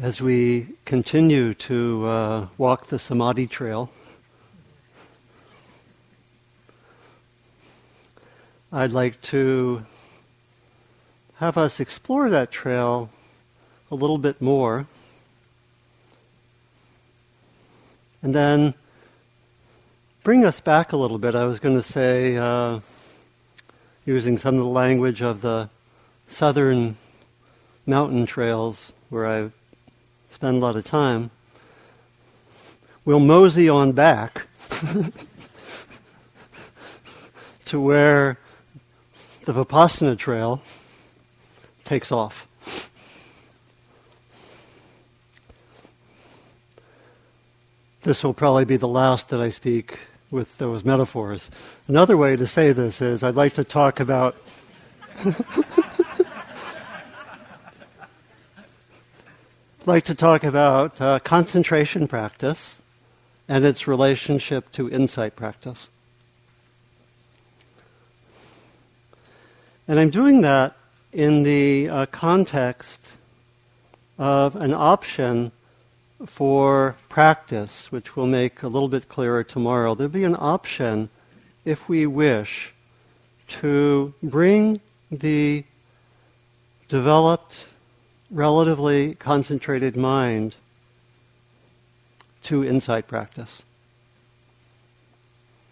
as we continue to uh, walk the Samadhi trail, I'd like to have us explore that trail a little bit more. And then bring us back a little bit. I was going to say, uh, using some of the language of the southern mountain trails where I spend a lot of time, we'll mosey on back to where the Vipassana trail takes off. This will probably be the last that I speak with those metaphors. Another way to say this is I'd like to talk about like to talk about uh, concentration practice and its relationship to insight practice. And I'm doing that in the uh, context of an option for practice, which we'll make a little bit clearer tomorrow. There'll be an option, if we wish, to bring the developed relatively concentrated mind to insight practice.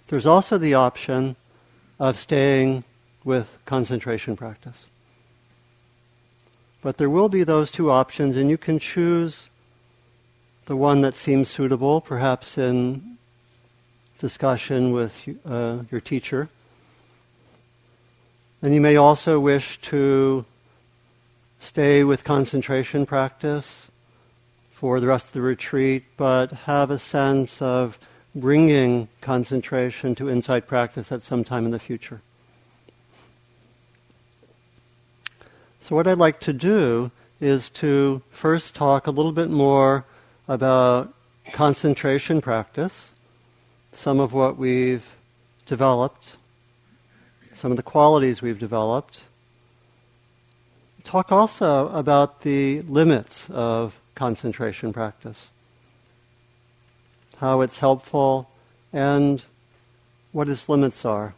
There's also the option of staying with concentration practice. But there will be those two options, and you can choose the one that seems suitable, perhaps in discussion with uh, your teacher. And you may also wish to stay with concentration practice for the rest of the retreat, but have a sense of bringing concentration to insight practice at some time in the future. So, what I'd like to do is to first talk a little bit more about concentration practice, some of what we've developed, some of the qualities we've developed, talk also about the limits of concentration practice, how it's helpful, and what its limits are.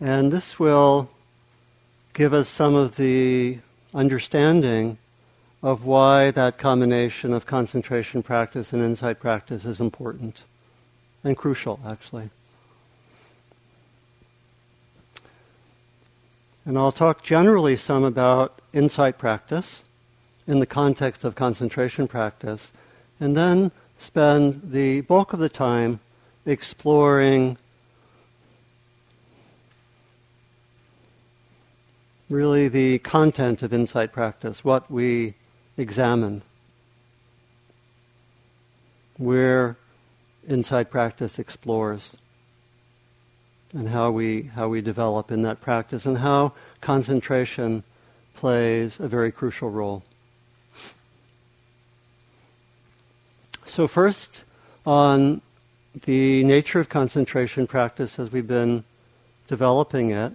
And this will give us some of the understanding of why that combination of concentration practice and insight practice is important and crucial, actually. And I'll talk generally some about insight practice in the context of concentration practice, and then spend the bulk of the time exploring really the content of insight practice, what we examine, where insight practice explores and how we, how we develop in that practice and how concentration plays a very crucial role. So, first, on the nature of concentration practice as we've been developing it,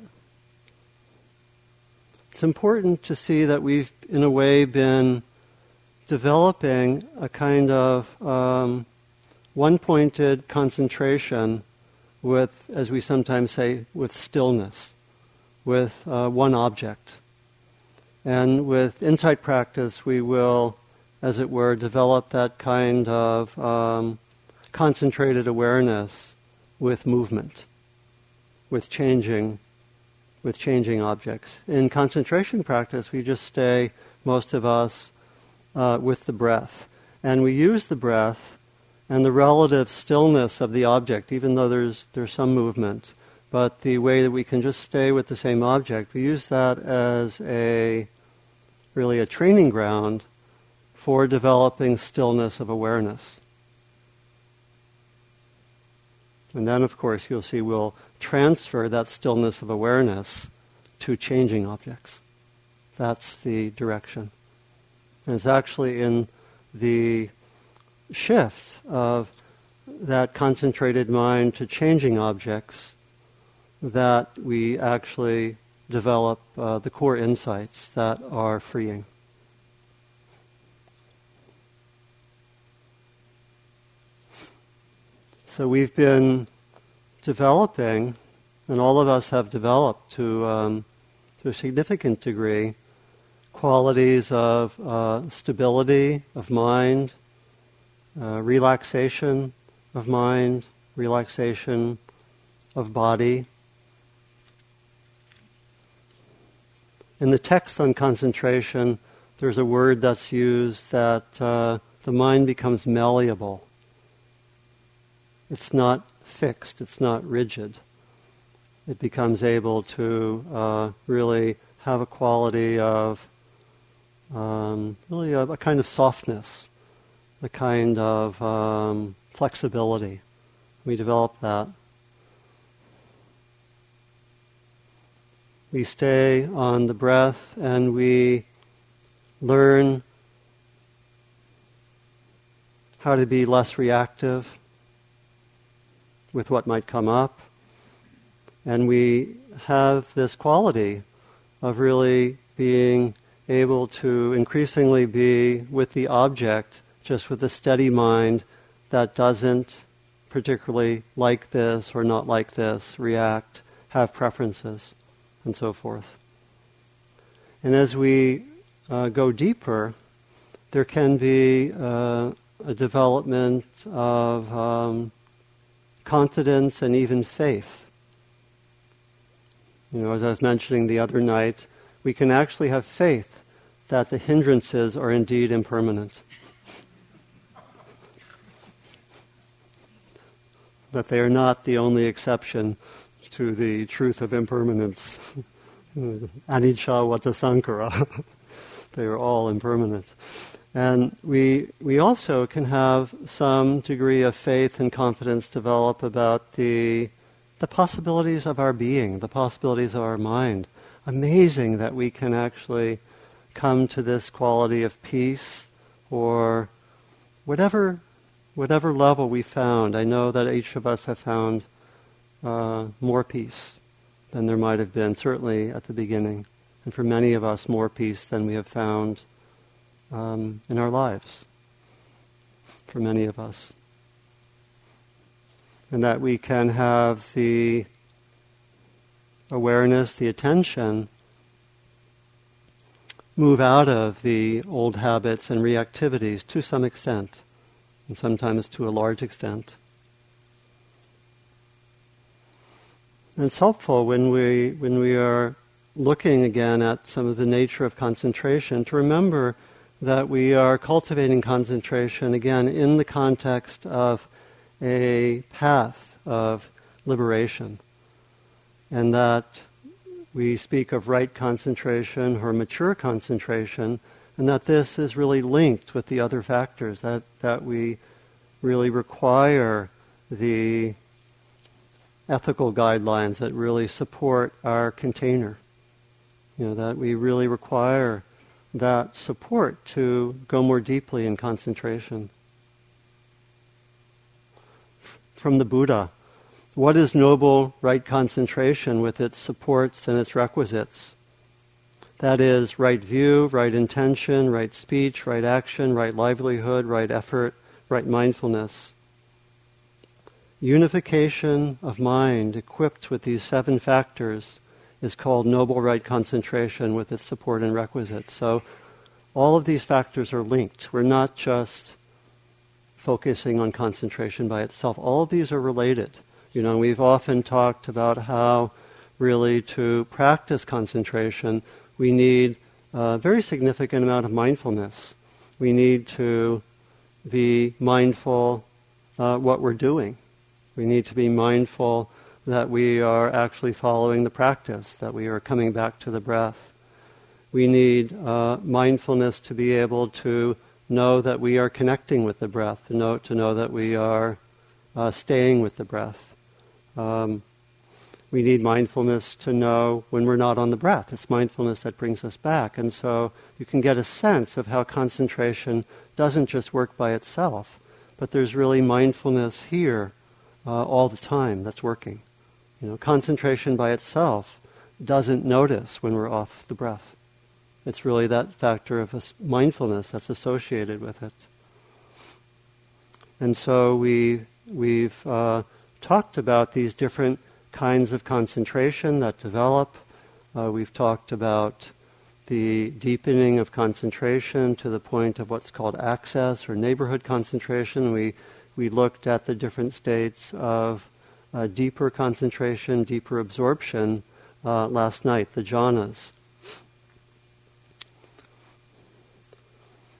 it's important to see that we've, in a way, been developing a kind of um, one pointed concentration with, as we sometimes say, with stillness, with uh, one object. And with insight practice, we will, as it were, develop that kind of um, concentrated awareness with movement, with changing, with changing objects. In concentration practice, we just stay, most of us, uh, with the breath. And we use the breath and the relative stillness of the object, even though there's, there's some movement, but the way that we can just stay with the same object, we use that as a really a training ground for developing stillness of awareness. And then, of course, you'll see we'll transfer that stillness of awareness to changing objects. That's the direction. And it's actually in the shift of that concentrated mind to changing objects that we actually develop uh, the core insights that are freeing. So we've been developing, and all of us have developed to, um, to a significant degree, qualities of uh, stability of mind, uh, relaxation of mind, relaxation of body. In the text on concentration, there's a word that's used that uh, the mind becomes malleable. It's not fixed, it's not rigid. It becomes able to uh, really have a quality of um, really a, a, kind of softness, a kind of um, flexibility. We develop that. We stay on the breath and we learn how to be less reactive with what might come up. And we have this quality of really being able to increasingly be with the object, just with a steady mind that doesn't particularly like this or not like this, react, have preferences, and so forth. And as we uh, go deeper, there can be uh, a development of um, confidence and even faith. You know, as I was mentioning the other night, we can actually have faith that the hindrances are indeed impermanent. That they are not the only exception to the truth of impermanence. Anicca vata sankhara. they are all impermanent. And we, we also can have some degree of faith and confidence develop about the, the possibilities of our being, the possibilities of our mind. Amazing that we can actually come to this quality of peace or whatever, whatever level we found. I know that each of us have found uh, more peace than there might have been, certainly at the beginning. And for many of us, more peace than we have found um, in our lives for many of us. And that we can have the awareness, the attention, move out of the old habits and reactivities to some extent, and sometimes to a large extent. And it's helpful when we, when we are looking again at some of the nature of concentration to remember that we are cultivating concentration again in the context of a path of liberation. And that we speak of right concentration or mature concentration, and that this is really linked with the other factors, that, that we really require the ethical guidelines that really support our container. You know, that we really require that support to go more deeply in concentration. From the Buddha, what is noble right concentration with its supports and its requisites? That is, right view, right intention, right speech, right action, right livelihood, right effort, right mindfulness. Unification of mind equipped with these seven factors is called noble right concentration with its support and requisites. So all of these factors are linked. We're not just focusing on concentration by itself. All of these are related. You know, we've often talked about how really to practice concentration, we need a very significant amount of mindfulness. We need to be mindful uh, what we're doing. We need to be mindful that we are actually following the practice, that we are coming back to the breath. We need uh, mindfulness to be able to know that we are connecting with the breath, to know, to know that we are uh, staying with the breath. Um, we need mindfulness to know when we're not on the breath. It's mindfulness that brings us back. And so you can get a sense of how concentration doesn't just work by itself, but there's really mindfulness here uh, all the time that's working. You know, concentration by itself doesn't notice when we're off the breath. It's really that factor of mindfulness that's associated with it. And so we we've uh, talked about these different kinds of concentration that develop. Uh, we've talked about the deepening of concentration to the point of what's called access or neighborhood concentration. We, we looked at the different states of uh, deeper concentration, deeper absorption uh, last night, the jhanas.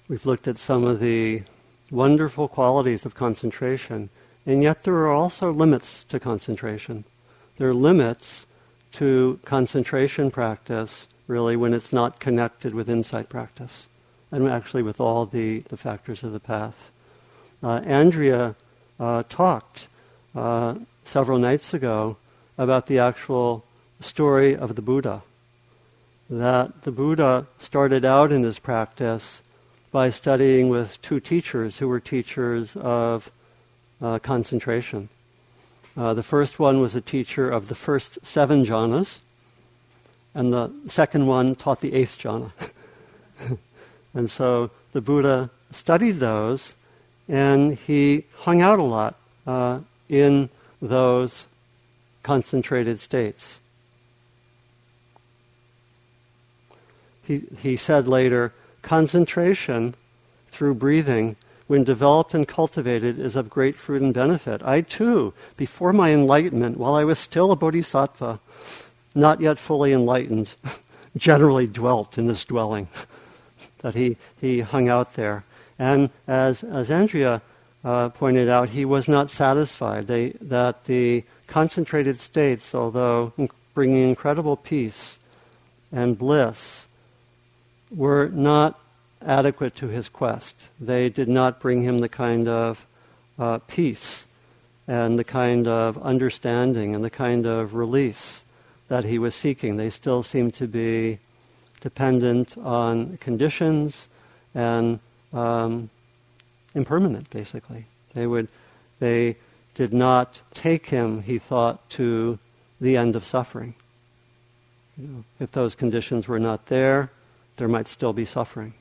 We've looked at some of the wonderful qualities of concentration, and yet there are also limits to concentration. There are limits to concentration practice, really, when it's not connected with insight practice, and actually with all the, the factors of the path. Uh, Andrea uh, talked uh, several nights ago about the actual story of the Buddha. That the Buddha started out in his practice by studying with two teachers who were teachers of uh, concentration. Uh, the first one was a teacher of the first seven jhanas, and the second one taught the eighth jhana. and so the Buddha studied those, and he hung out a lot uh, in those concentrated states. He, he said later, concentration through breathing, when developed and cultivated, is of great fruit and benefit. I too, before my enlightenment, while I was still a bodhisattva, not yet fully enlightened, generally dwelt in this dwelling that he, he hung out there. And as, as Andrea uh, pointed out, he was not satisfied. They, that the concentrated states, although bringing incredible peace and bliss, were not adequate to his quest. They did not bring him the kind of uh, peace and the kind of understanding and the kind of release that he was seeking. They still seemed to be dependent on conditions and um, impermanent, basically. They would, they did not take him, he thought, to the end of suffering. You know, if those conditions were not there, there might still be suffering.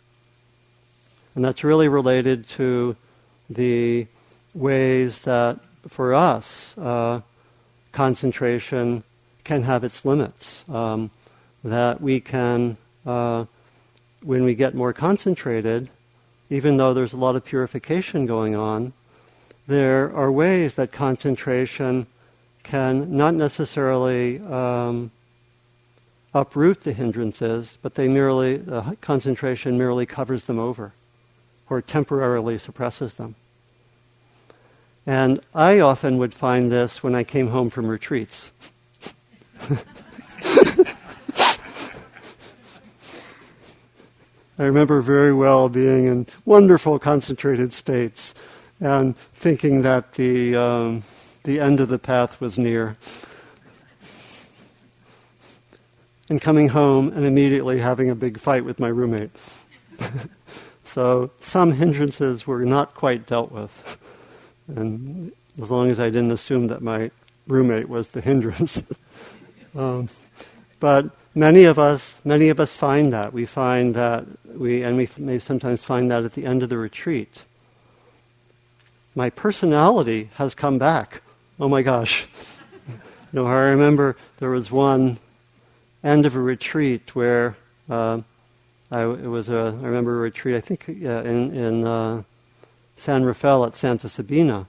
And that's really related to the ways that, for us, uh, concentration can have its limits. Um, that we can, uh, when we get more concentrated, even though there's a lot of purification going on, there are ways that concentration can not necessarily um, uproot the hindrances, but they merely, concentration merely covers them over or temporarily suppresses them. And I often would find this when I came home from retreats. I remember very well being in wonderful concentrated states and thinking that the, um, the end of the path was near. And coming home and immediately having a big fight with my roommate. so some hindrances were not quite dealt with. And as long as I didn't assume that my roommate was the hindrance. um, but many of us, many of us find that. We find that we, and we may sometimes find that at the end of the retreat. My personality has come back. Oh my gosh. you know, I remember there was one end of a retreat where uh, I, it was a, I remember a retreat, I think uh, in, in uh, San Rafael at Santa Sabina.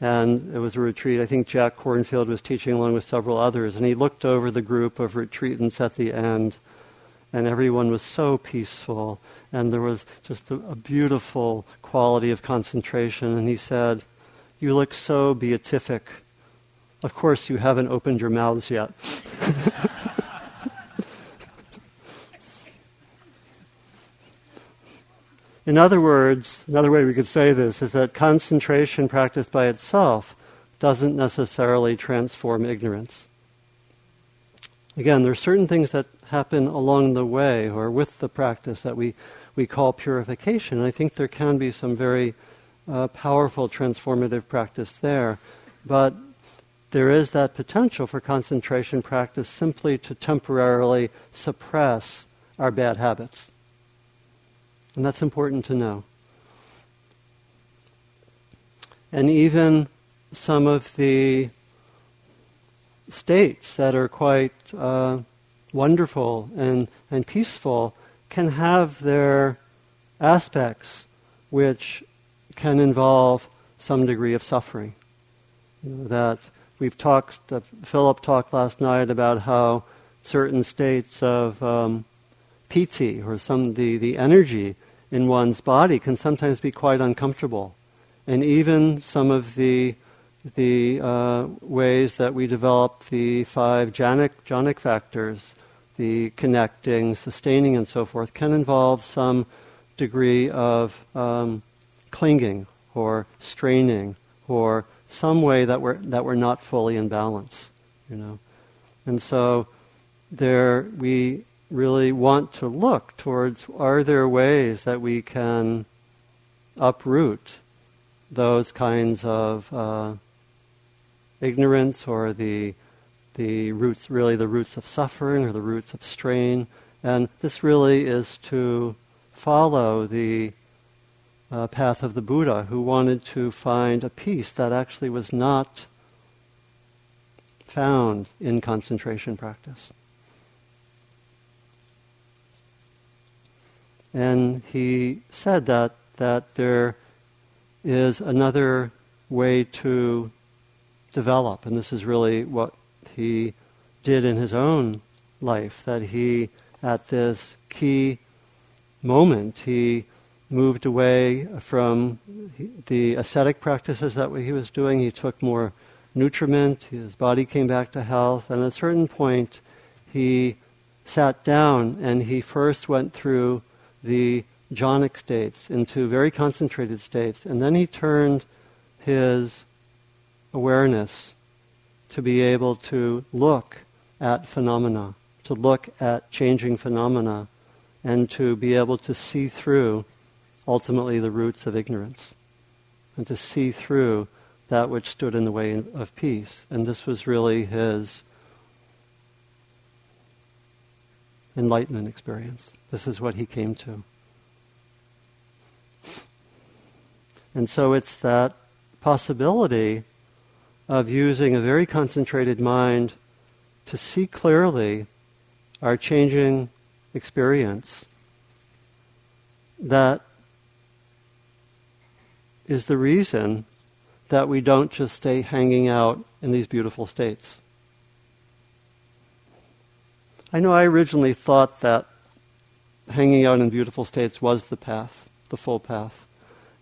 And it was a retreat. I think Jack Kornfield was teaching along with several others. And he looked over the group of retreatants at the end, and everyone was so peaceful. And there was just a, a beautiful quality of concentration. And he said, You look so beatific. Of course, you haven't opened your mouths yet. In other words, another way we could say this is that concentration practiced by itself doesn't necessarily transform ignorance. Again, there are certain things that happen along the way or with the practice that we, we call purification. I think there can be some very uh, powerful transformative practice there. But there is that potential for concentration practice simply to temporarily suppress our bad habits. And that's important to know. And even some of the states that are quite uh, wonderful and, and peaceful can have their aspects which can involve some degree of suffering. You know, that we've talked, uh, Philip talked last night about how certain states of um, piti, or some the, the energy in one's body, can sometimes be quite uncomfortable. And even some of the the uh, ways that we develop the five jhanic, jhanic factors, the connecting, sustaining, and so forth, can involve some degree of um, clinging or straining or some way that we're, that we're not fully in balance, you know. And so there we really want to look towards are there ways that we can uproot those kinds of uh, ignorance or the the roots, really the roots of suffering or the roots of strain. And this really is to follow the uh, path of the Buddha, who wanted to find a peace that actually was not found in concentration practice. And he said that, that there is another way to develop. And this is really what he did in his own life, that he, at this key moment, he moved away from the ascetic practices that he was doing. He took more nutriment, his body came back to health, and at a certain point, he sat down and he first went through the jhanic states into very concentrated states, and then he turned his awareness to be able to look at phenomena, to look at changing phenomena, and to be able to see through ultimately the roots of ignorance, and to see through that which stood in the way of peace. And this was really his enlightenment experience. This is what he came to. And so it's that possibility of using a very concentrated mind to see clearly our changing experience that is the reason that we don't just stay hanging out in these beautiful states. I know I originally thought that hanging out in beautiful states was the path, the full path,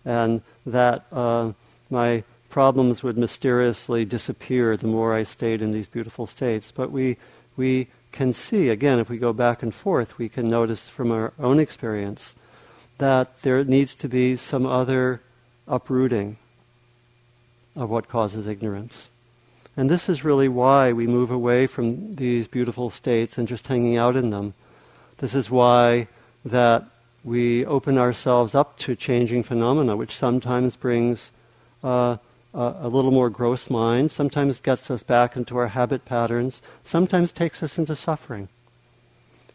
and that uh, my problems would mysteriously disappear the more I stayed in these beautiful states. But we, we can see, again, if we go back and forth, we can notice from our own experience that there needs to be some other uprooting of what causes ignorance. And this is really why we move away from these beautiful states and just hanging out in them. This is why that we open ourselves up to changing phenomena, which sometimes brings uh, uh, a little more gross mind, sometimes gets us back into our habit patterns, sometimes takes us into suffering.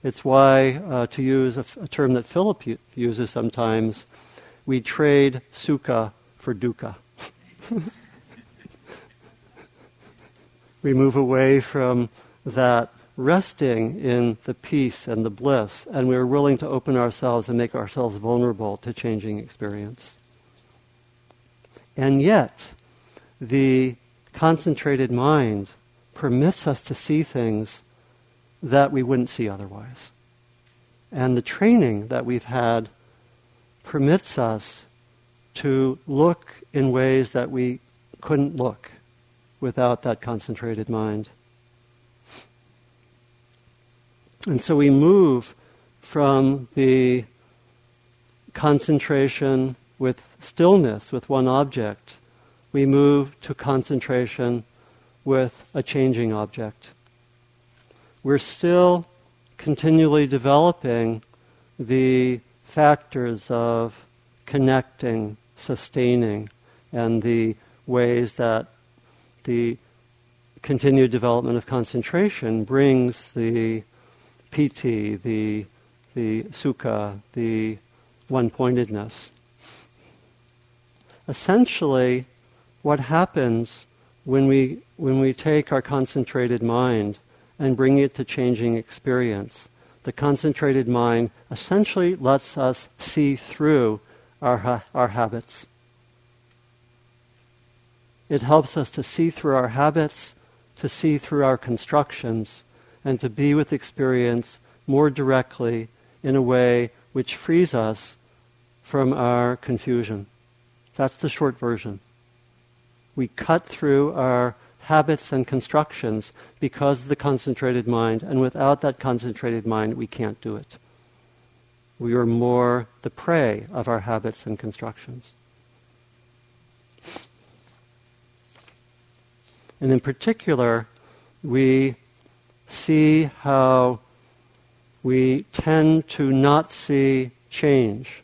It's why, uh, to use a, f- a term that Philip u- uses sometimes, we trade sukha for dukkha. we move away from that resting in the peace and the bliss, and we're willing to open ourselves and make ourselves vulnerable to changing experience. And yet, the concentrated mind permits us to see things that we wouldn't see otherwise. And the training that we've had permits us to look in ways that we couldn't look without that concentrated mind. And so we move from the concentration with stillness, with one object, we move to concentration with a changing object. We're still continually developing the factors of connecting, sustaining, and the ways that the continued development of concentration brings the piti, the, the sukha, the one pointedness. Essentially, what happens when we, when we take our concentrated mind and bring it to changing experience. The concentrated mind essentially lets us see through our, ha- our habits. It helps us to see through our habits, to see through our constructions, and to be with experience more directly in a way which frees us from our confusion. That's the short version. We cut through our habits and constructions because of the concentrated mind, and without that concentrated mind, we can't do it. We are more the prey of our habits and constructions. And in particular, we see how we tend to not see change.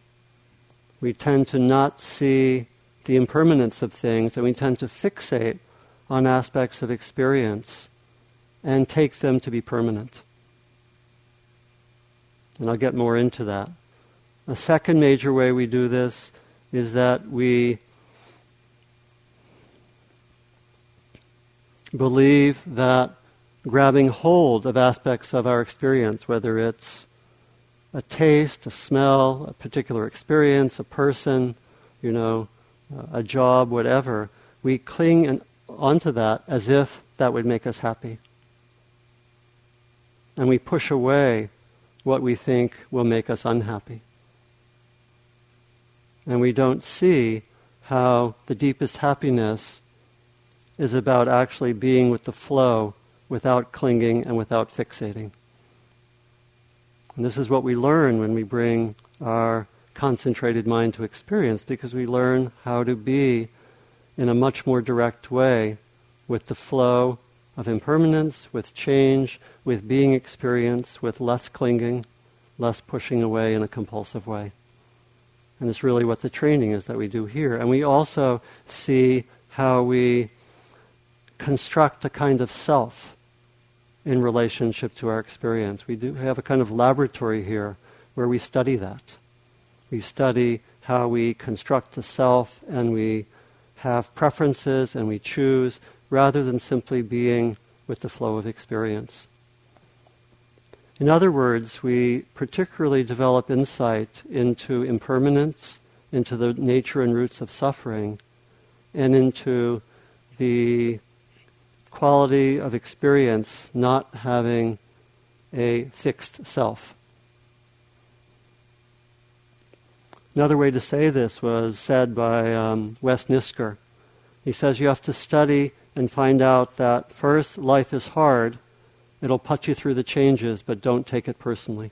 We tend to not see the impermanence of things, and we tend to fixate on aspects of experience and take them to be permanent. And I'll get more into that. A second major way we do this is that we believe that grabbing hold of aspects of our experience, whether it's a taste, a smell, a particular experience, a person, you know, a job, whatever, we cling onto that as if that would make us happy. And we push away what we think will make us unhappy. And we don't see how the deepest happiness is about actually being with the flow without clinging and without fixating. And this is what we learn when we bring our concentrated mind to experience because we learn how to be in a much more direct way with the flow of impermanence, with change, with being experienced, with less clinging, less pushing away in a compulsive way. And it's really what the training is that we do here. And we also see how we construct a kind of self in relationship to our experience. We do have a kind of laboratory here where we study that. We study how we construct the self and we have preferences and we choose rather than simply being with the flow of experience. In other words, we particularly develop insight into impermanence, into the nature and roots of suffering, and into the quality of experience not having a fixed self. Another way to say this was said by um, Wes Nisker. He says you have to study and find out that first, life is hard. It'll put you through the changes, but don't take it personally.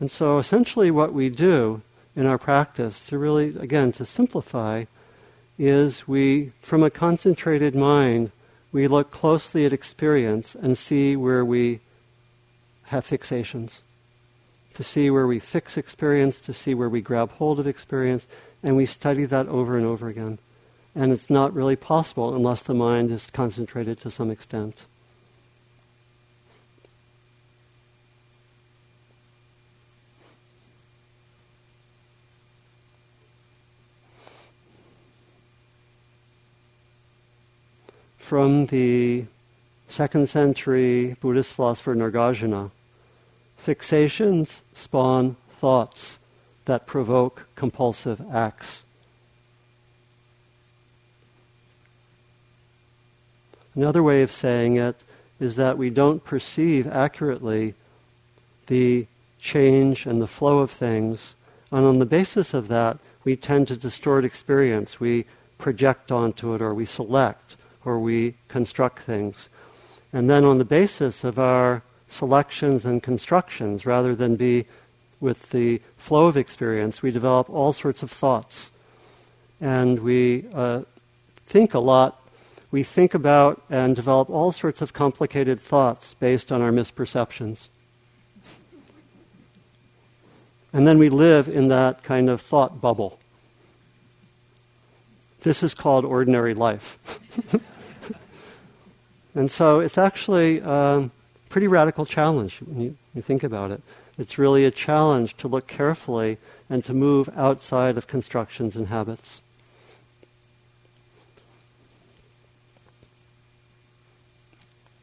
And so essentially, what we do in our practice to really, again, to simplify, is we, from a concentrated mind, we look closely at experience and see where we have fixations. To see where we fix experience, to see where we grab hold of experience, and we study that over and over again. And it's not really possible unless the mind is concentrated to some extent. From the second century Buddhist philosopher Nagarjuna. Fixations spawn thoughts that provoke compulsive acts. Another way of saying it is that we don't perceive accurately the change and the flow of things, and on the basis of that, we tend to distort experience. We project onto it or we select or we construct things. And then on the basis of our selections and constructions, rather than be with the flow of experience, we develop all sorts of thoughts. And we uh, think a lot. We think about and develop all sorts of complicated thoughts based on our misperceptions. And then we live in that kind of thought bubble. This is called ordinary life. And so it's actually a pretty radical challenge when you, you think about it. It's really a challenge to look carefully and to move outside of constructions and habits.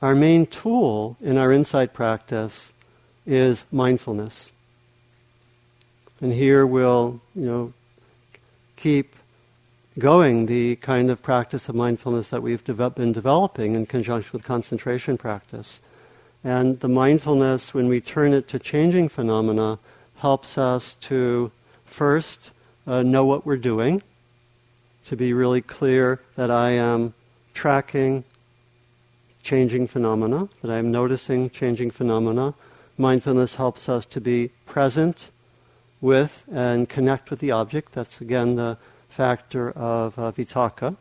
Our main tool in our insight practice is mindfulness. And here we'll, you know, keep going the kind of practice of mindfulness that we've been developing in conjunction with concentration practice. And the mindfulness, when we turn it to changing phenomena, helps us to first uh, know what we're doing, to be really clear that I am tracking changing phenomena, that I am noticing changing phenomena. Mindfulness helps us to be present with and connect with the object. That's again the factor of uh, vitakka.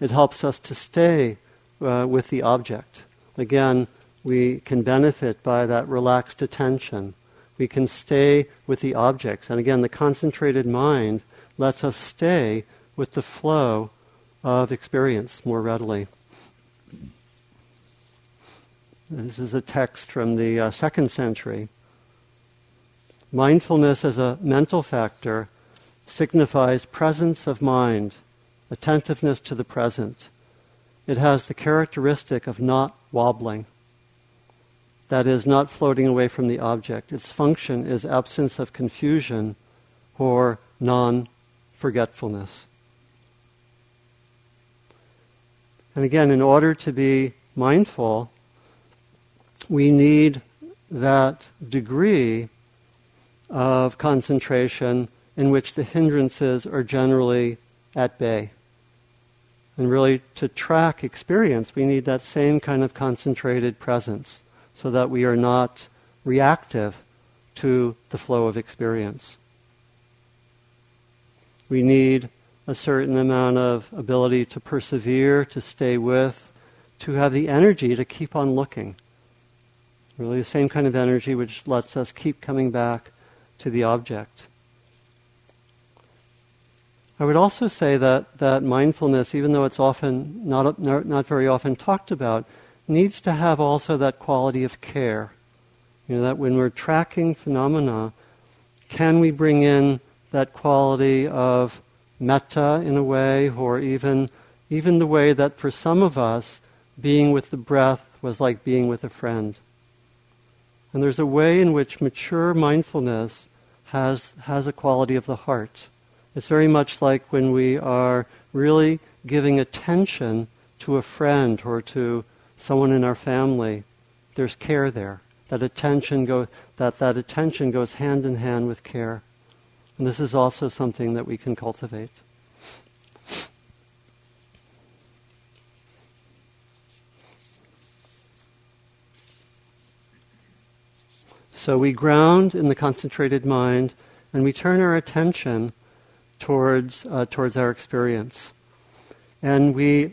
It helps us to stay uh, with the object. Again, we can benefit by that relaxed attention. We can stay with the objects. And again, the concentrated mind lets us stay with the flow of experience more readily. This is a text from the uh, second century. Mindfulness as a mental factor signifies presence of mind, attentiveness to the present. It has the characteristic of not wobbling, that is, not floating away from the object. Its function is absence of confusion or non forgetfulness. And again, in order to be mindful, we need that degree of concentration in which the hindrances are generally at bay. And really, to track experience, we need that same kind of concentrated presence so that we are not reactive to the flow of experience. We need a certain amount of ability to persevere, to stay with, to have the energy to keep on looking. Really, the same kind of energy which lets us keep coming back to the object. I would also say that, that mindfulness, even though it's often not, not, very often talked about, needs to have also that quality of care. You know, that when we're tracking phenomena, can we bring in that quality of metta in a way, or even, even the way that for some of us, being with the breath was like being with a friend? And there's a way in which mature mindfulness has, has a quality of the heart. It's very much like when we are really giving attention to a friend or to someone in our family. There's care there. That attention, go, that, that attention goes hand in hand with care. And this is also something that we can cultivate. So we ground in the concentrated mind and we turn our attention towards, uh, towards our experience. And we,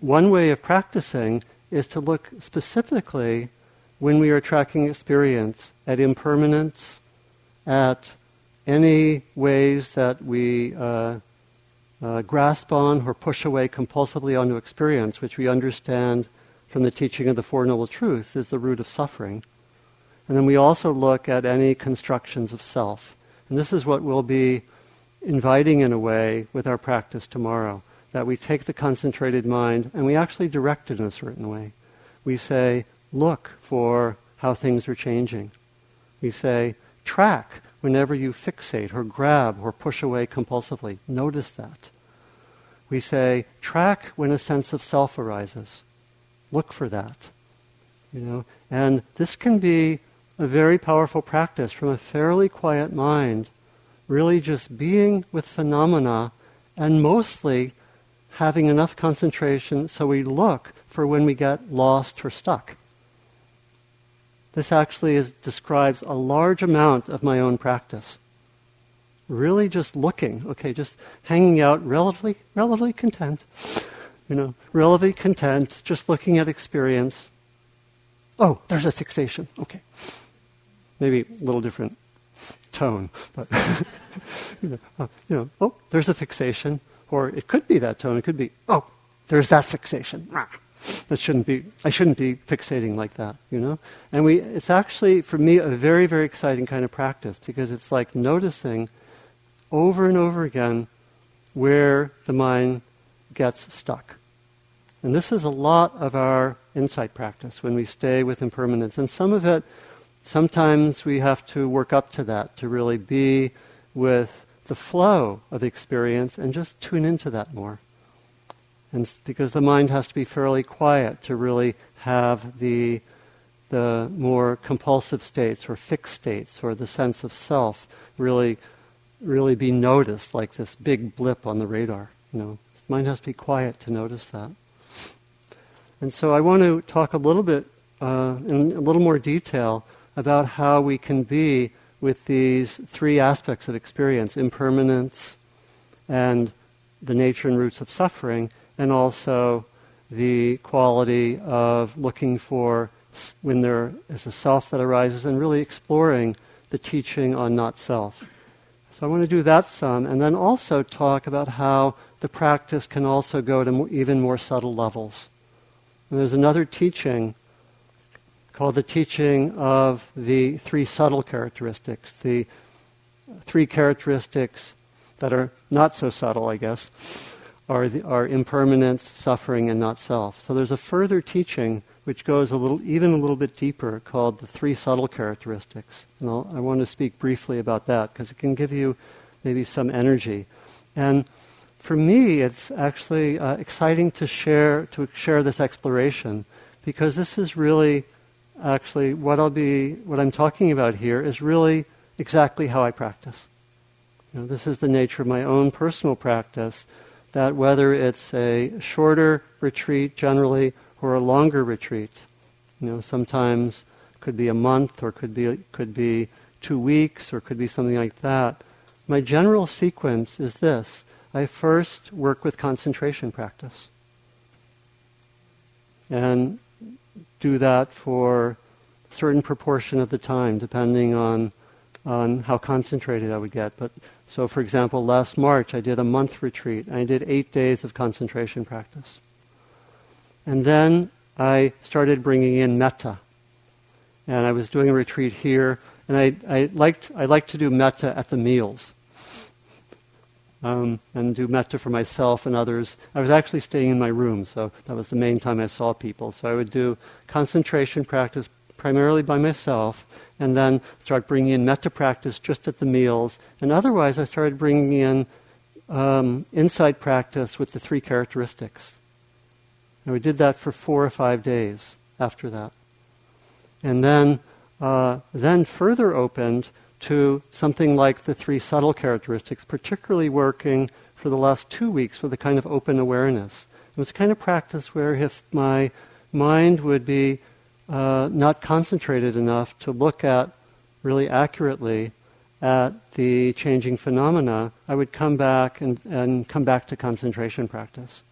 one way of practicing is to look specifically when we are tracking experience at impermanence, at any ways that we uh, uh, grasp on or push away compulsively onto experience, which we understand from the teaching of the Four Noble Truths is the root of suffering. And then we also look at any constructions of self. And this is what we'll be inviting in a way with our practice tomorrow that we take the concentrated mind and we actually direct it in a certain way. We say, look for how things are changing. We say, track whenever you fixate or grab or push away compulsively. Notice that. We say, track when a sense of self arises. Look for that. You know, and this can be a very powerful practice from a fairly quiet mind, really just being with phenomena and mostly having enough concentration so we look for when we get lost or stuck. This actually is, describes a large amount of my own practice. Really just looking, okay, just hanging out relatively, relatively content, you know, relatively content, just looking at experience. Oh, there's a fixation, okay maybe a little different tone, but you, know, uh, you know, oh, there's a fixation, or it could be that tone. It could be, oh, there's that fixation. that shouldn't be, I shouldn't be fixating like that, you know? And we, it's actually, for me, a very, very exciting kind of practice because it's like noticing over and over again where the mind gets stuck. And this is a lot of our insight practice when we stay with impermanence. And some of it, sometimes we have to work up to that to really be with the flow of experience and just tune into that more. And because the mind has to be fairly quiet to really have the, the more compulsive states or fixed states or the sense of self really, really be noticed like this big blip on the radar. You know, the mind has to be quiet to notice that. And so I want to talk a little bit uh, in a little more detail about how we can be with these three aspects of experience impermanence and the nature and roots of suffering, and also the quality of looking for when there is a self that arises and really exploring the teaching on not self. So I want to do that some, and then also talk about how the practice can also go to even more subtle levels. And there's another teaching called the teaching of the three subtle characteristics, the three characteristics that are not so subtle, I guess, are, the, are impermanence, suffering, and not self. So there's a further teaching which goes a little, even a little bit deeper, called the three subtle characteristics. And I'll, i want to speak briefly about that because it can give you maybe some energy. And for me, it's actually uh, exciting to share to share this exploration because this is really actually what I'll be what I'm talking about here is really exactly how I practice. You know, this is the nature of my own personal practice. That whether it's a shorter retreat generally or a longer retreat, you know, sometimes could be a month or could be could be two weeks or could be something like that. My general sequence is this: I first work with concentration practice, and do that for a certain proportion of the time, depending on, on how concentrated I would get. But so, for example, last March I did a month retreat. I did eight days of concentration practice, and then I started bringing in metta, and I was doing a retreat here. And I, I liked I liked to do metta at the meals um, and do metta for myself and others. I was actually staying in my room, so that was the main time I saw people. So I would do concentration practice primarily by myself, and then start bringing in metta practice just at the meals. And otherwise, I started bringing in um, insight practice with the three characteristics. And we did that for four or five days after that. And then, uh, then further opened to something like the three subtle characteristics, particularly working for the last two weeks with a kind of open awareness. It was a kind of practice where if my mind would be uh, not concentrated enough to look at really accurately at the changing phenomena, I would come back and, and come back to concentration practice.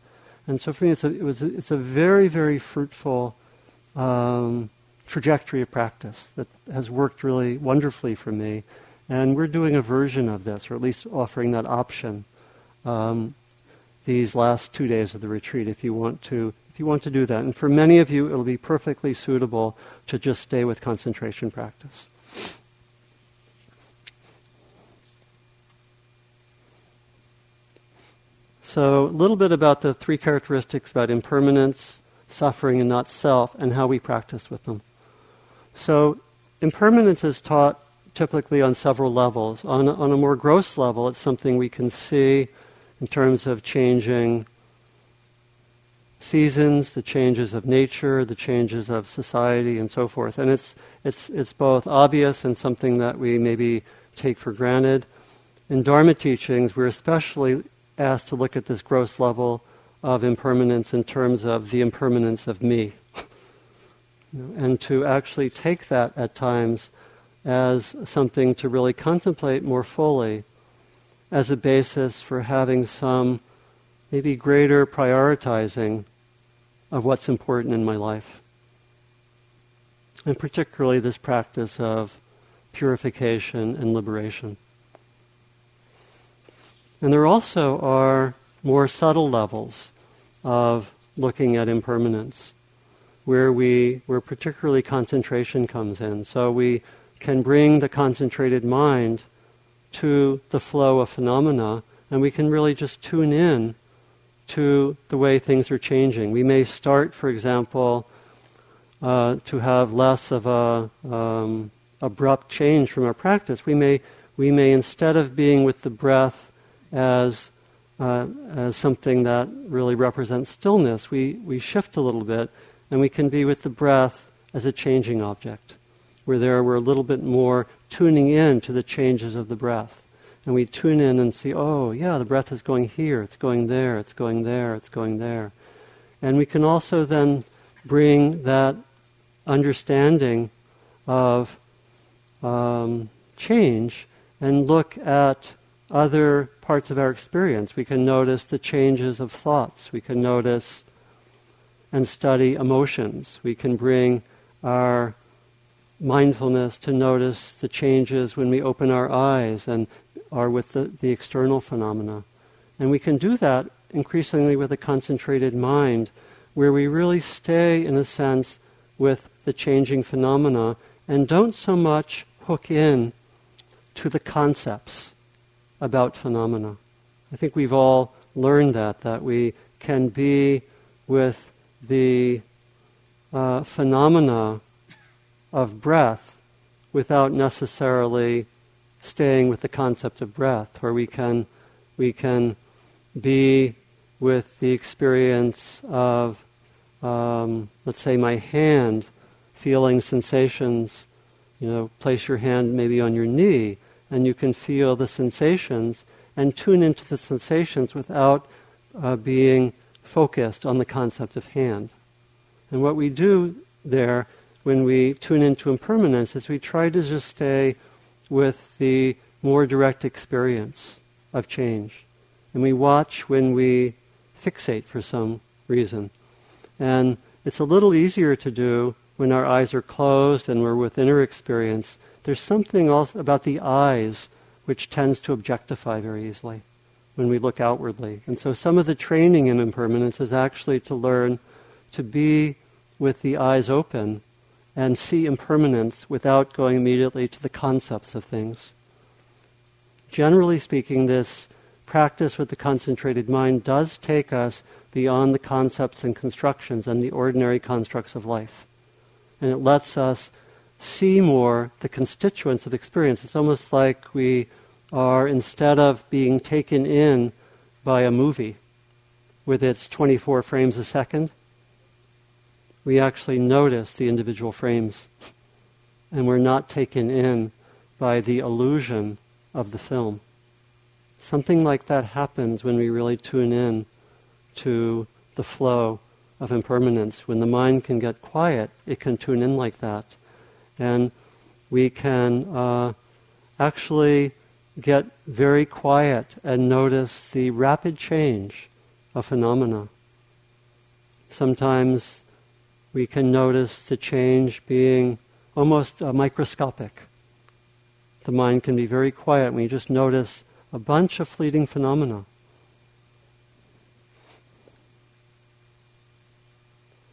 And so for me, it's a, it was a, it's a very, very fruitful um, trajectory of practice that has worked really wonderfully for me. And we're doing a version of this, or at least offering that option um, these last two days of the retreat if you want to if you want to do that. And for many of you, it'll be perfectly suitable to just stay with concentration practice. So, a little bit about the three characteristics about impermanence, suffering, and not self, and how we practice with them. So, impermanence is taught typically on several levels. On, on a more gross level, it's something we can see in terms of changing seasons, the changes of nature, the changes of society, and so forth. And it's, it's, it's both obvious and something that we maybe take for granted. In Dharma teachings, we're especially asked to look at this gross level of impermanence in terms of the impermanence of me and to actually take that at times as something to really contemplate more fully as a basis for having some maybe greater prioritizing of what's important in my life. And particularly this practice of purification and liberation. And there also are more subtle levels of looking at impermanence. Where we where particularly concentration comes in. So we can bring the concentrated mind to the flow of phenomena, and we can really just tune in to the way things are changing. We may start, for example, uh, to have less of a um, abrupt change from our practice. We may we may instead of being with the breath as uh, as something that really represents stillness, we, we shift a little bit and we can be with the breath as a changing object. Where there we're a little bit more tuning in to the changes of the breath. And we tune in and see, oh, yeah, the breath is going here, it's going there, it's going there, it's going there. And we can also then bring that understanding of um, change and look at other parts of our experience. We can notice the changes of thoughts. We can notice and study emotions. We can bring our mindfulness to notice the changes when we open our eyes and are with the, the external phenomena. And we can do that increasingly with a concentrated mind where we really stay, in a sense, with the changing phenomena and don't so much hook in to the concepts about phenomena. I think we've all learned that, that we can be with the uh, phenomena of breath without necessarily staying with the concept of breath, where we can, we can be with the experience of, um, let's say, my hand feeling sensations. You know, place your hand maybe on your knee and you can feel the sensations and tune into the sensations without uh, being focused on the concept of hand. And what we do there when we tune into impermanence is we try to just stay with the more direct experience of change. And we watch when we fixate for some reason. And it's a little easier to do when our eyes are closed and we're with inner experience there's something else about the eyes which tends to objectify very easily when we look outwardly. And so some of the training in impermanence is actually to learn to be with the eyes open and see impermanence without going immediately to the concepts of things. Generally speaking, this practice with the concentrated mind does take us beyond the concepts and constructions and the ordinary constructs of life. And it lets us see more the constituents of experience. It's almost like we are, instead of being taken in by a movie with its 24 frames a second, we actually notice the individual frames. And we're not taken in by the illusion of the film. Something like that happens when we really tune in to the flow of impermanence. When the mind can get quiet, it can tune in like that and we can uh, actually get very quiet and notice the rapid change of phenomena. Sometimes we can notice the change being almost uh, microscopic. The mind can be very quiet when you just notice a bunch of fleeting phenomena.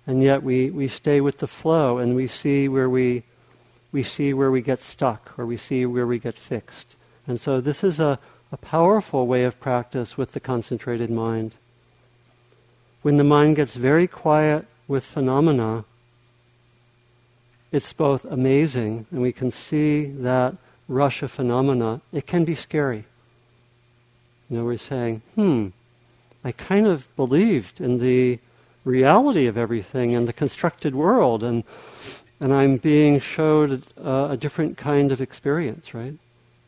And yet we, we stay with the flow and we see where we we see where we get stuck or we see where we get fixed. And so this is a, a powerful way of practice with the concentrated mind. When the mind gets very quiet with phenomena, it's both amazing and we can see that rush of phenomena. It can be scary. You know, we're saying, hmm, I kind of believed in the reality of everything and the constructed world and and I'm being showed uh, a different kind of experience, right?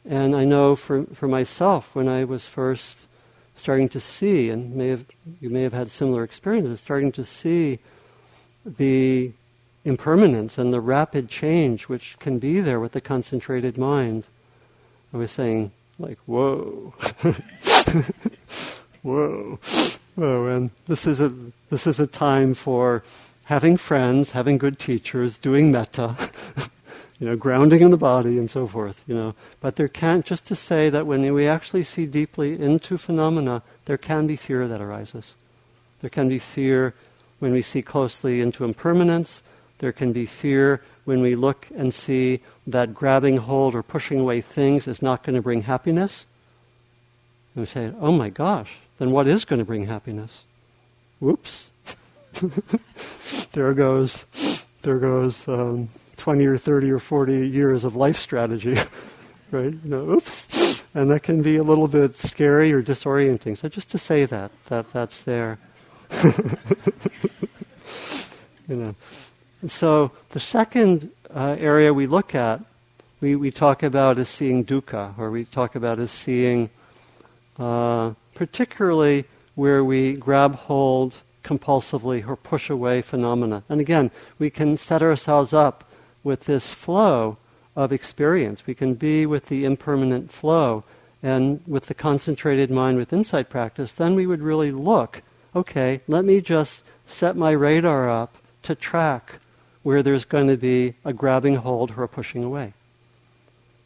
And I know for, for myself, when I was first starting to see, and may have, you may have had similar experiences, starting to see the impermanence and the rapid change which can be there with the concentrated mind, I was saying, like, whoa, whoa, whoa, and this is a this is a time for having friends, having good teachers, doing metta, you know, grounding in the body and so forth, you know. But there can just to say that when we actually see deeply into phenomena, there can be fear that arises. There can be fear when we see closely into impermanence. There can be fear when we look and see that grabbing hold or pushing away things is not going to bring happiness. And we say, oh my gosh, then what is going to bring happiness? Whoops. there goes, there goes um, 20 or 30 or 40 years of life strategy, right? You know, oops. And that can be a little bit scary or disorienting. So just to say that, that that's there. you know. So the second uh, area we look at, we, we talk about as seeing dukkha, or we talk about as seeing uh, particularly where we grab hold compulsively or push away phenomena. And again, we can set ourselves up with this flow of experience. We can be with the impermanent flow and with the concentrated mind with insight practice, then we would really look okay, let me just set my radar up to track where there's going to be a grabbing hold or a pushing away.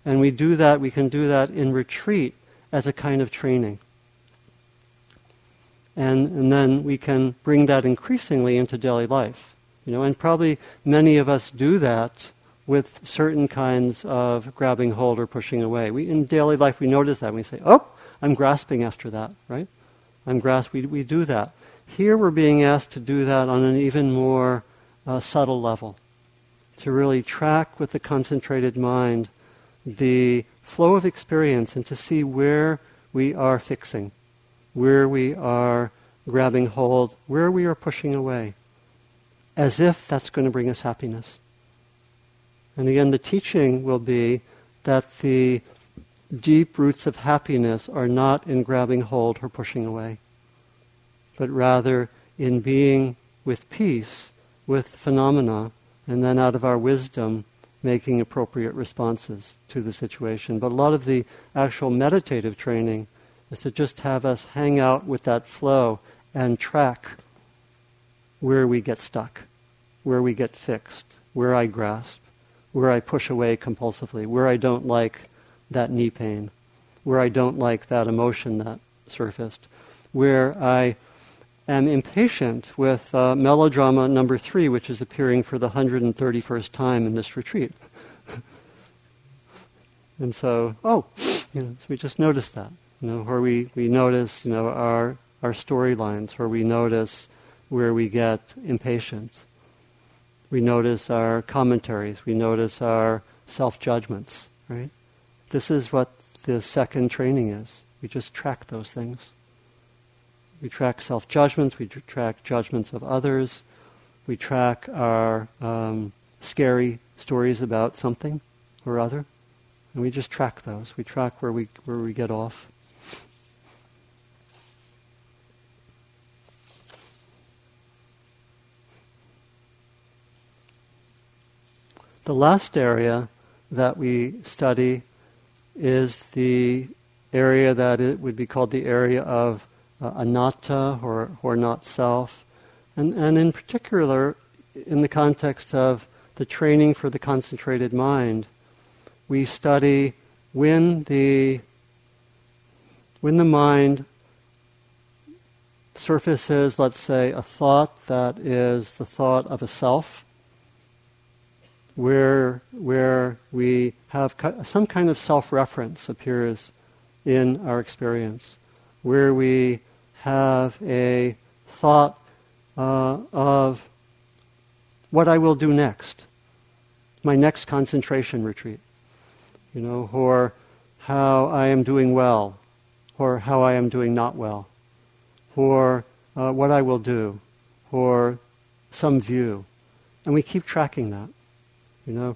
And we do that, we can do that in retreat as a kind of training. And, and then we can bring that increasingly into daily life. You know, and probably many of us do that with certain kinds of grabbing hold or pushing away. We, in daily life, we notice that. And we say, oh, I'm grasping after that, right? I'm grasping. We, we do that. Here we're being asked to do that on an even more uh, subtle level, to really track with the concentrated mind the flow of experience and to see where we are fixing, where we are grabbing hold, where we are pushing away, as if that's going to bring us happiness. And again, the teaching will be that the deep roots of happiness are not in grabbing hold or pushing away, but rather in being with peace with phenomena, and then out of our wisdom, making appropriate responses to the situation. But a lot of the actual meditative training is to just have us hang out with that flow and track where we get stuck, where we get fixed, where I grasp, where I push away compulsively, where I don't like that knee pain, where I don't like that emotion that surfaced, where I am impatient with uh, melodrama number three, which is appearing for the 131st time in this retreat. and so, oh, you know, so we just notice that, you know, where we, we notice, you know, our, our storylines, where we notice where we get impatient. We notice our commentaries, we notice our self judgments, right? This is what the second training is. We just track those things. We track self judgments, we track judgments of others, we track our um, scary stories about something or other, and we just track those. We track where we, where we get off. The last area that we study is the area that it would be called the area of uh, anatta or, or not self. And, and in particular, in the context of the training for the concentrated mind, we study when the, when the mind surfaces, let's say, a thought that is the thought of a self, where, where we have some kind of self reference appears in our experience, where we have a thought uh, of what I will do next, my next concentration retreat, you know, or how I am doing well, or how I am doing not well, or uh, what I will do, or some view. And we keep tracking that. You know,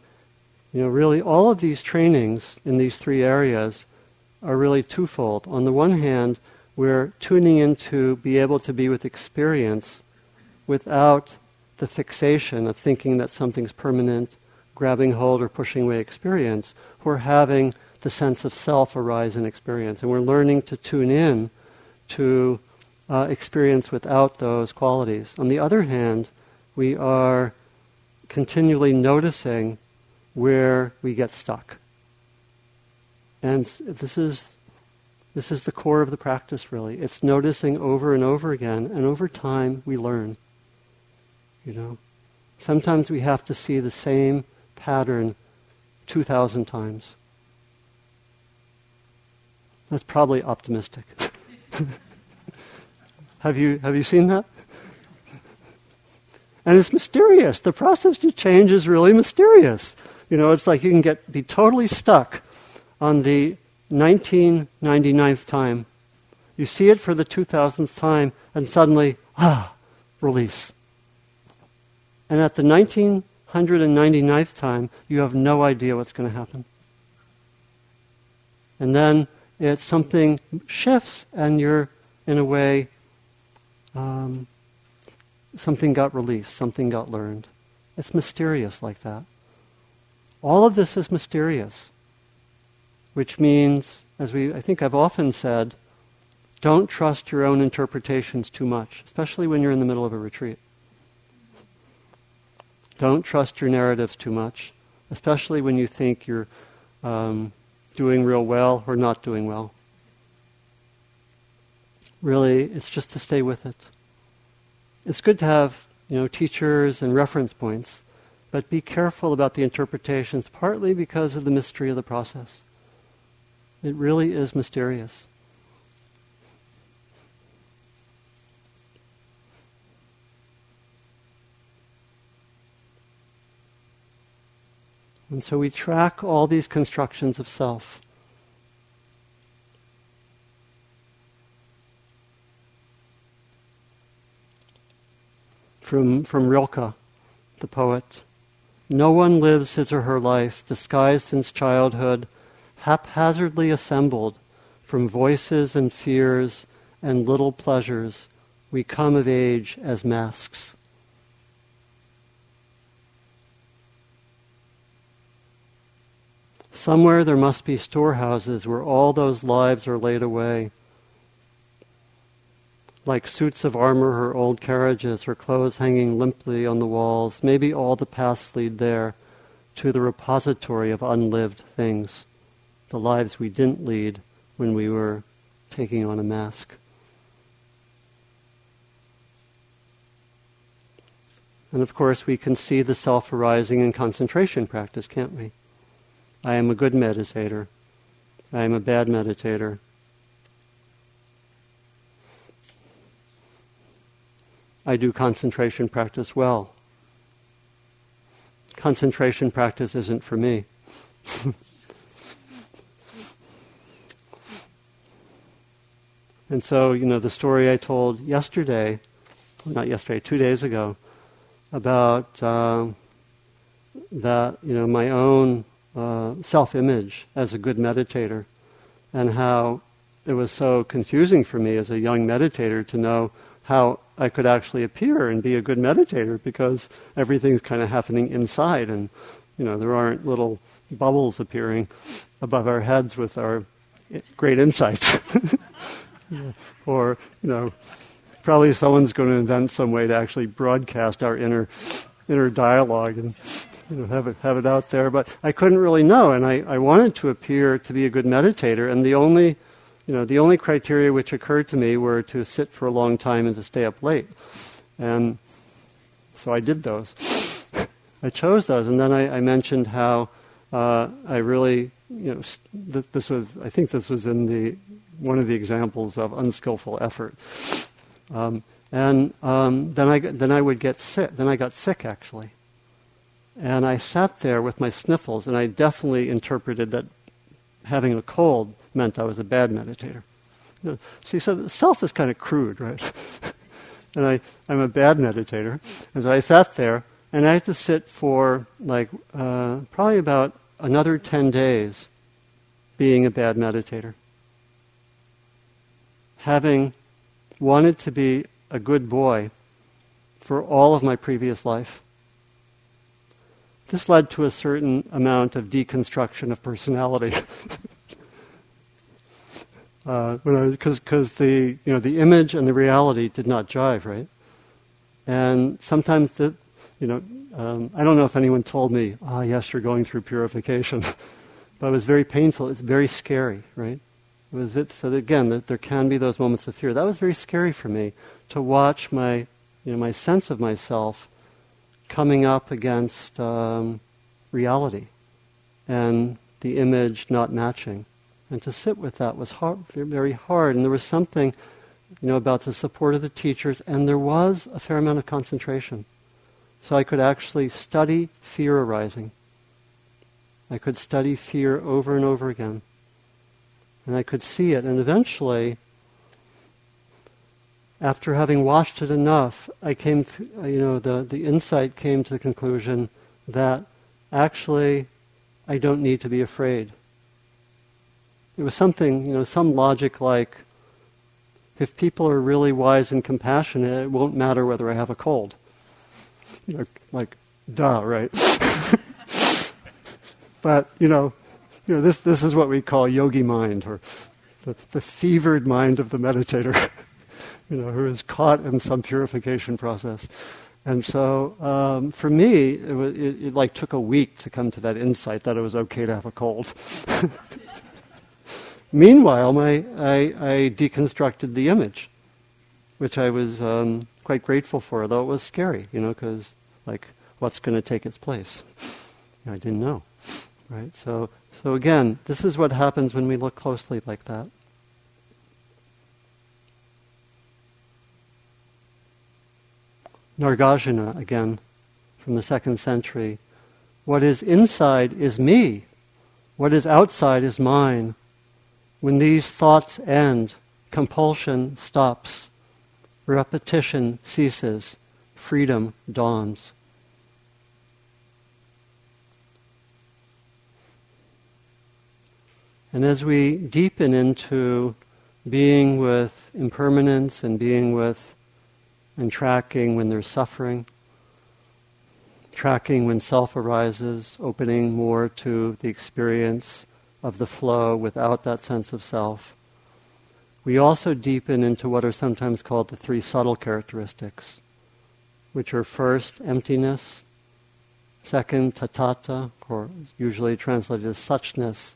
you know, really all of these trainings in these three areas are really twofold. On the one hand, we're tuning in to be able to be with experience without the fixation of thinking that something's permanent, grabbing hold or pushing away experience. We're having the sense of self arise in experience. And we're learning to tune in to uh, experience without those qualities. On the other hand, we are continually noticing where we get stuck. And this is this is the core of the practice, really. It's noticing over and over again, and over time we learn. You know, sometimes we have to see the same pattern 2,000 times. That's probably optimistic. have, you, have you seen that? And it's mysterious. The process to change is really mysterious. You know, it's like you can get be totally stuck on the 1999th time. You see it for the 2000th time, and suddenly, ah, release. And at the 1999th time, you have no idea what's going to happen. And then it's something shifts, and you're, in a way, um, something got released, something got learned. It's mysterious like that. All of this is mysterious, which means, as we, I think I've often said, don't trust your own interpretations too much, especially when you're in the middle of a retreat. Don't trust your narratives too much, especially when you think you're um, doing real well or not doing well. Really, it's just to stay with it. It's good to have, you know, teachers and reference points, but be careful about the interpretations, partly because of the mystery of the process. It really is mysterious. And so we track all these constructions of self. From, from Rilke, the poet. No one lives his or her life disguised since childhood, haphazardly assembled from voices and fears and little pleasures. We come of age as masks. Somewhere there must be storehouses where all those lives are laid away. Like suits of armor or old carriages or clothes hanging limply on the walls, maybe all the paths lead there to the repository of unlived things, the lives we didn't lead when we were taking on a mask. And of course, we can see the self arising in concentration practice, can't we? I am a good meditator. I am a bad meditator. I do concentration practice well. Concentration practice isn't for me. and so, you know, the story I told yesterday, not yesterday, two days ago, about uh, that, you know, my own uh, self image as a good meditator, and how it was so confusing for me as a young meditator to know how I could actually appear and be a good meditator because everything's kind of happening inside, and you know there aren't little bubbles appearing above our heads with our eh, great insights, or you know probably someone's going to invent some way to actually broadcast our inner inner dialogue and you know, have it have it out there. But I couldn't really know, and I, I wanted to appear to be a good meditator, and the only you know the only criteria which occurred to me were to sit for a long time and to stay up late, and so I did those. I chose those, and then I, I mentioned how uh, I really you know th- this was I think this was in the one of the examples of unskillful effort. Um, and um, then I then I would get sick. Then I got sick actually, and I sat there with my sniffles, and I definitely interpreted that having a cold meant I was a bad meditator. See, so the self is kind of crude, right? and I, I'm a bad meditator. And so I sat there, and I had to sit for like uh, probably about another 10 days being a bad meditator. Having wanted to be a good boy for all of my previous life this led to a certain amount of deconstruction of personality. Because uh, the you know the image and the reality did not jive, right? And sometimes the you know um, I don't know if anyone told me, ah, oh, yes, you're going through purification, but it was very painful. It's very scary, right? It was so that, again, there, there can be those moments of fear. That was very scary for me to watch my you know my sense of myself coming up against um, reality and the image not matching. And to sit with that was hard, very hard. And there was something, you know, about the support of the teachers, and there was a fair amount of concentration. So I could actually study fear arising. I could study fear over and over again. And I could see it. And eventually, after having watched it enough, I came, to, you know, the, the insight came to the conclusion that actually I don't need to be afraid. It was something, you know, some logic like if people are really wise and compassionate, it won't matter whether I have a cold. You know, like, duh, right? but, you know, you know this, this is what we call yogi mind, or the, the fevered mind of the meditator. you know, who is caught in some purification process. And so, um, for me, it, was, it, it, like took a week to come to that insight that it was okay to have a cold. Meanwhile, my, I, I, deconstructed the image, which I was um, quite grateful for, though it was scary, you know, because like, what's going to take its place? I didn't know, right? So, so again, this is what happens when we look closely like that. Nagarjuna, again, from the second century. What is inside is me. What is outside is mine. When these thoughts end, compulsion stops, repetition ceases, freedom dawns. And as we deepen into being with impermanence and being with and tracking when there's suffering, tracking when self arises, opening more to the experience of the flow without that sense of self. We also deepen into what are sometimes called the three subtle characteristics, which are first emptiness, second tathata, or usually translated as suchness,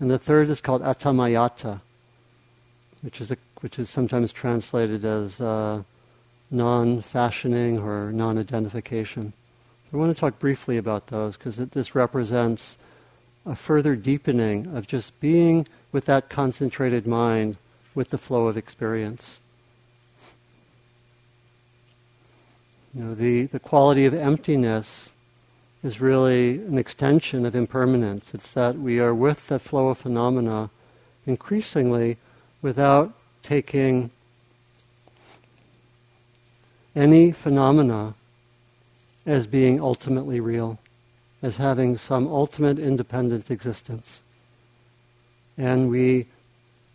and the third is called atamayata, which is, a, which is sometimes translated as uh, non fashioning or non identification. I want to talk briefly about those because this represents a further deepening of just being with that concentrated mind with the flow of experience. You know, the, the quality of emptiness is really an extension of impermanence. It's that we are with the flow of phenomena increasingly without taking any phenomena as being ultimately real, as having some ultimate independent existence. And we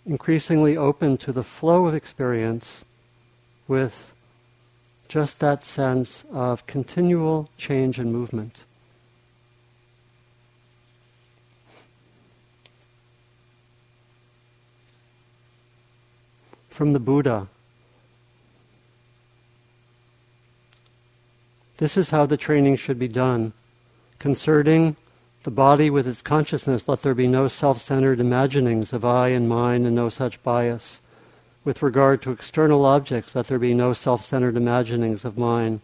increasingly open to the flow of experience with just that sense of continual change and movement. From the Buddha, This is how the training should be done. Concerning the body with its consciousness, let there be no self centered imaginings of I and mine and no such bias. With regard to external objects, let there be no self centered imaginings of mine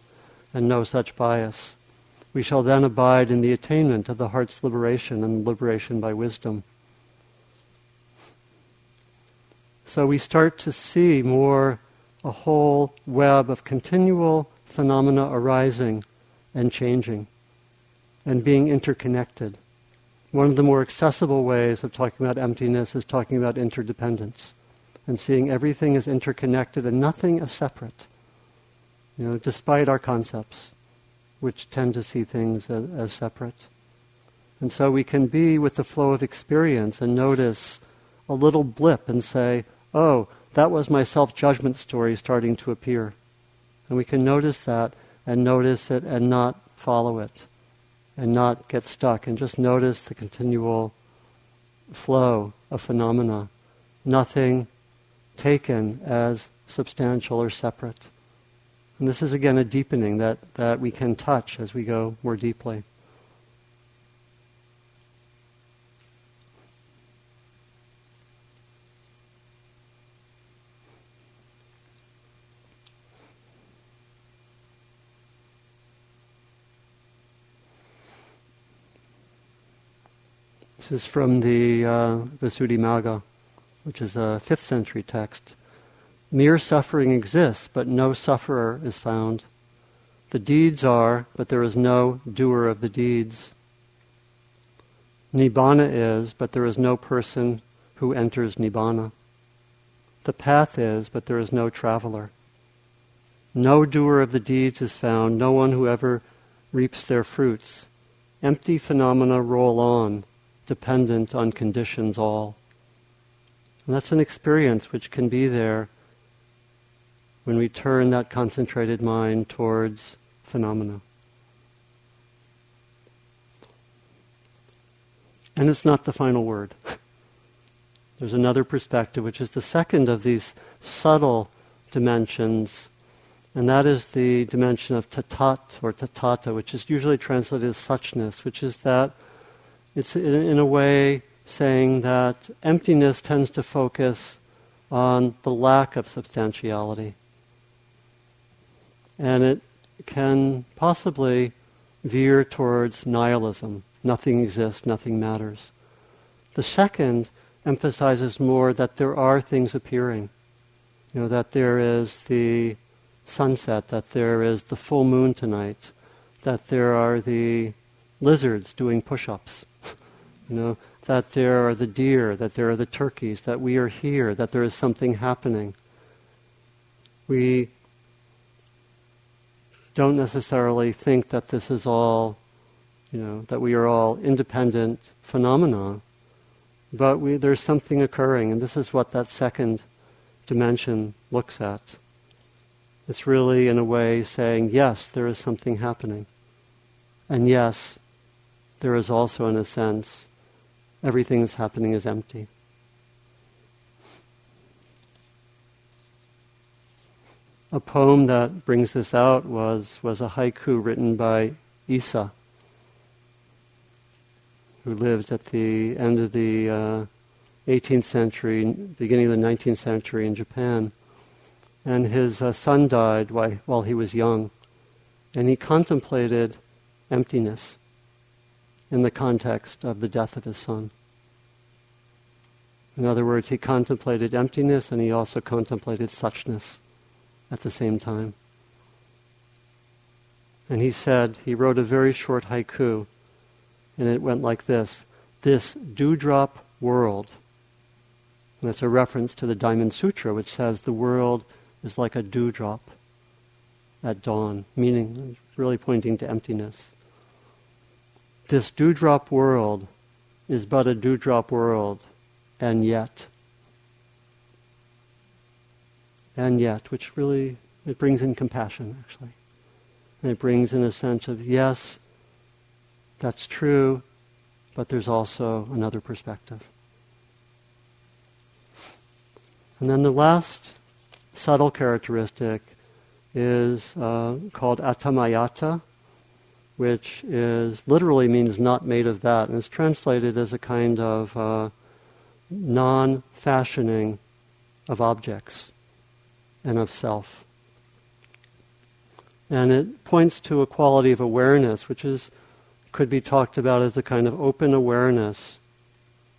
and no such bias. We shall then abide in the attainment of the heart's liberation and liberation by wisdom. So we start to see more a whole web of continual phenomena arising and changing and being interconnected. One of the more accessible ways of talking about emptiness is talking about interdependence and seeing everything as interconnected and nothing as separate. You know, despite our concepts, which tend to see things as, as separate. And so we can be with the flow of experience and notice a little blip and say, oh, that was my self judgment story starting to appear. And we can notice that and notice it and not follow it and not get stuck and just notice the continual flow of phenomena, nothing taken as substantial or separate. And this is again a deepening that, that we can touch as we go more deeply. This is from the uh, Visuddhimagga, which is a fifth century text. Mere suffering exists, but no sufferer is found. The deeds are, but there is no doer of the deeds. Nibbana is, but there is no person who enters Nibbana. The path is, but there is no traveler. No doer of the deeds is found, no one who ever reaps their fruits. Empty phenomena roll on, dependent on conditions all. And that's an experience which can be there when we turn that concentrated mind towards phenomena. And it's not the final word. There's another perspective, which is the second of these subtle dimensions, and that is the dimension of tatat or tathata, which is usually translated as suchness, which is that it's in a way saying that emptiness tends to focus on the lack of substantiality. And it can possibly veer towards nihilism. Nothing exists, nothing matters. The second emphasizes more that there are things appearing. You know, that there is the sunset, that there is the full moon tonight, that there are the lizards doing push ups, you know, that there are the deer, that there are the turkeys, that we are here, that there is something happening. We don't necessarily think that this is all, you know, that we are all independent phenomena, but we, there's something occurring, and this is what that second dimension looks at. It's really, in a way, saying, yes, there is something happening. And yes, there is also, in a sense, everything that's happening is empty. A poem that brings this out was, was a haiku written by Issa, who lived at the end of the uh, 18th century, beginning of the 19th century in Japan and his uh, son died while, while he was young. And he contemplated emptiness in the context of the death of his son. In other words, he contemplated emptiness and he also contemplated suchness at the same time. And he said, he wrote a very short haiku, and it went like this This dewdrop world. And it's a reference to the Diamond Sutra, which says the world is like a dewdrop at dawn, meaning really pointing to emptiness. This dewdrop world is but a dewdrop world, and yet, and yet, which really it brings in compassion actually, and it brings in a sense of yes, that's true, but there's also another perspective. And then the last subtle characteristic is uh, called atamayata, which is literally means not made of that, and is translated as a kind of uh, non-fashioning of objects and of self. And it points to a quality of awareness, which is could be talked about as a kind of open awareness,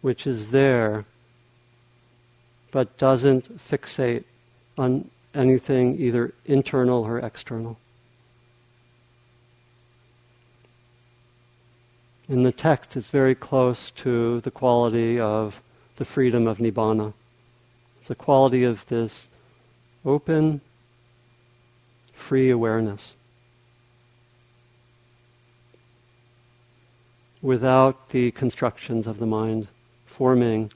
which is there, but doesn't fixate on anything either internal or external. In the text, it's very close to the quality of the freedom of Nibbana. It's the quality of this open, free awareness. Without the constructions of the mind forming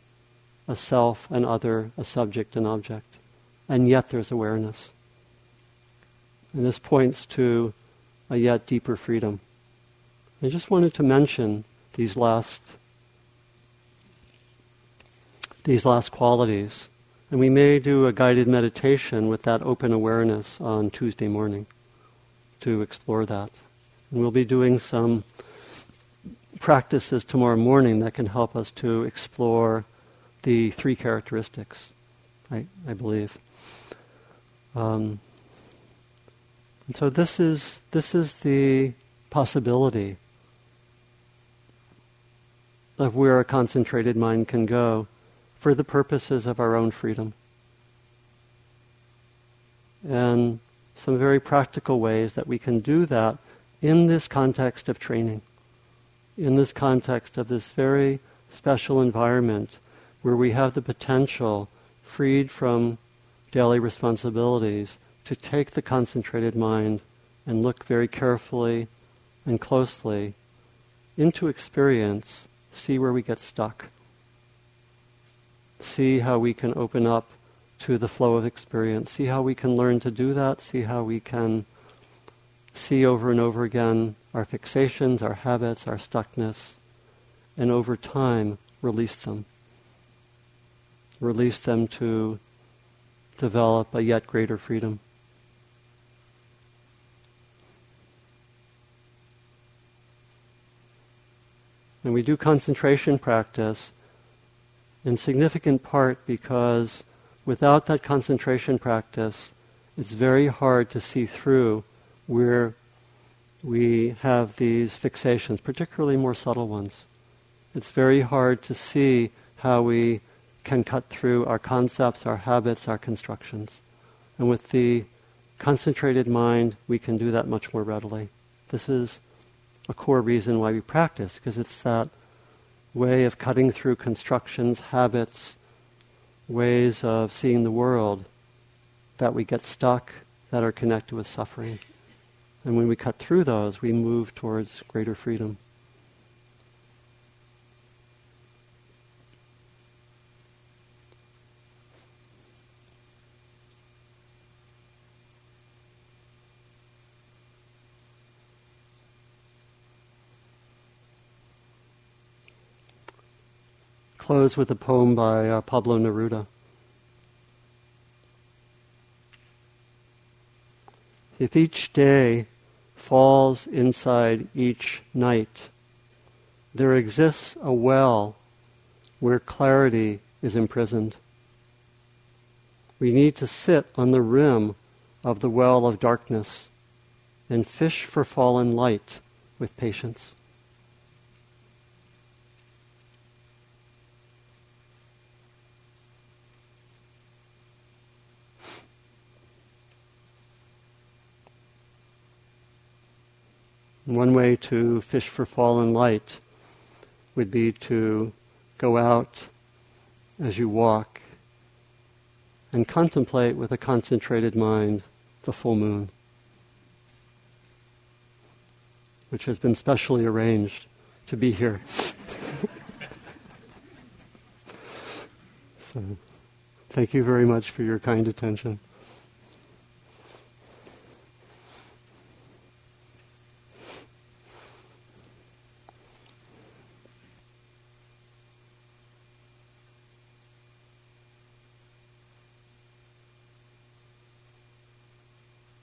a self, and other, a subject, and object and yet there's awareness. And this points to a yet deeper freedom. I just wanted to mention these last these last qualities. And we may do a guided meditation with that open awareness on Tuesday morning to explore that. And we'll be doing some practices tomorrow morning that can help us to explore the three characteristics, I, I believe. Um, and so this is this is the possibility of where a concentrated mind can go for the purposes of our own freedom. And some very practical ways that we can do that in this context of training, in this context of this very special environment where we have the potential, freed from daily responsibilities, to take the concentrated mind and look very carefully and closely into experience, see where we get stuck, see how we can open up to the flow of experience, see how we can learn to do that, see how we can see over and over again our fixations, our habits, our stuckness, and over time release them. Release them to develop a yet greater freedom. And we do concentration practice in significant part because without that concentration practice, it's very hard to see through where we have these fixations, particularly more subtle ones. It's very hard to see how we can cut through our concepts, our habits, our constructions. And with the concentrated mind, we can do that much more readily. This is a core reason why we practice, because it's that way of cutting through constructions, habits, ways of seeing the world that we get stuck, that are connected with suffering. And when we cut through those, we move towards greater freedom. Close with a poem by uh, Pablo Neruda. If each day falls inside each night, there exists a well where clarity is imprisoned. We need to sit on the rim of the well of darkness and fish for fallen light with patience. One way to fish for fallen light would be to go out as you walk and contemplate with a concentrated mind the full moon, which has been specially arranged to be here. so, thank you very much for your kind attention.